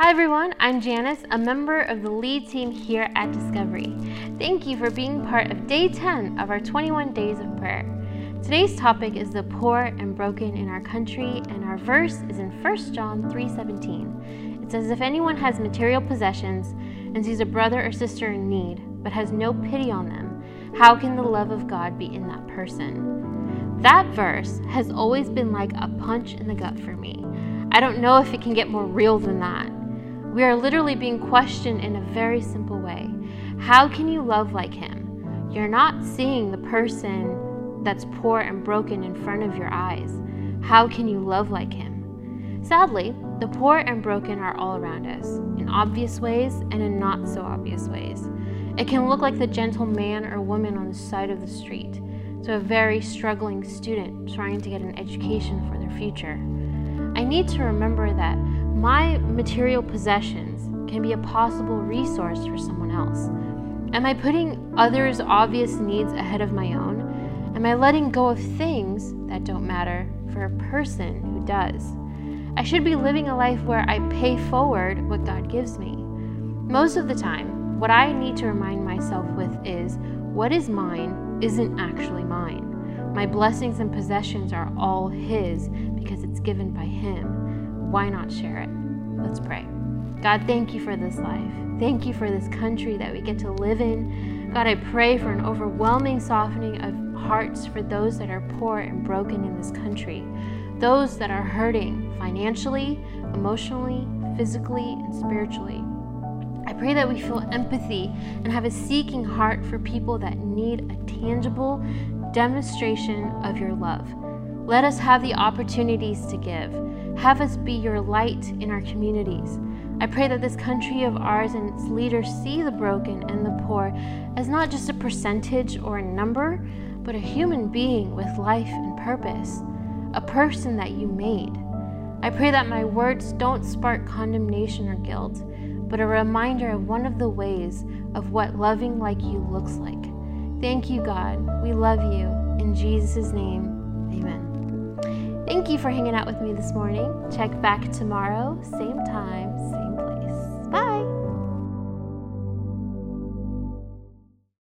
Hi everyone, I'm Janice, a member of the lead team here at Discovery. Thank you for being part of day 10 of our 21 days of prayer. Today's topic is the poor and broken in our country, and our verse is in 1 John 3:17. It says if anyone has material possessions and sees a brother or sister in need, but has no pity on them, how can the love of God be in that person? That verse has always been like a punch in the gut for me. I don't know if it can get more real than that. We are literally being questioned in a very simple way. How can you love like him? You're not seeing the person that's poor and broken in front of your eyes. How can you love like him? Sadly, the poor and broken are all around us, in obvious ways and in not so obvious ways. It can look like the gentle man or woman on the side of the street to a very struggling student trying to get an education for their future. I need to remember that my material possessions can be a possible resource for someone else. Am I putting others' obvious needs ahead of my own? Am I letting go of things that don't matter for a person who does? I should be living a life where I pay forward what God gives me. Most of the time, what I need to remind myself with is what is mine isn't actually mine. My blessings and possessions are all His because it's given by Him why not share it? Let's pray. God, thank you for this life. Thank you for this country that we get to live in. God, I pray for an overwhelming softening of hearts for those that are poor and broken in this country, those that are hurting financially, emotionally, physically, and spiritually. I pray that we feel empathy and have a seeking heart for people that need a tangible demonstration of your love. Let us have the opportunities to give. Have us be your light in our communities. I pray that this country of ours and its leaders see the broken and the poor as not just a percentage or a number, but a human being with life and purpose, a person that you made. I pray that my words don't spark condemnation or guilt, but a reminder of one of the ways of what loving like you looks like. Thank you, God. We love you. In Jesus' name, amen. Thank you for hanging out with me this morning. Check back tomorrow, same time, same.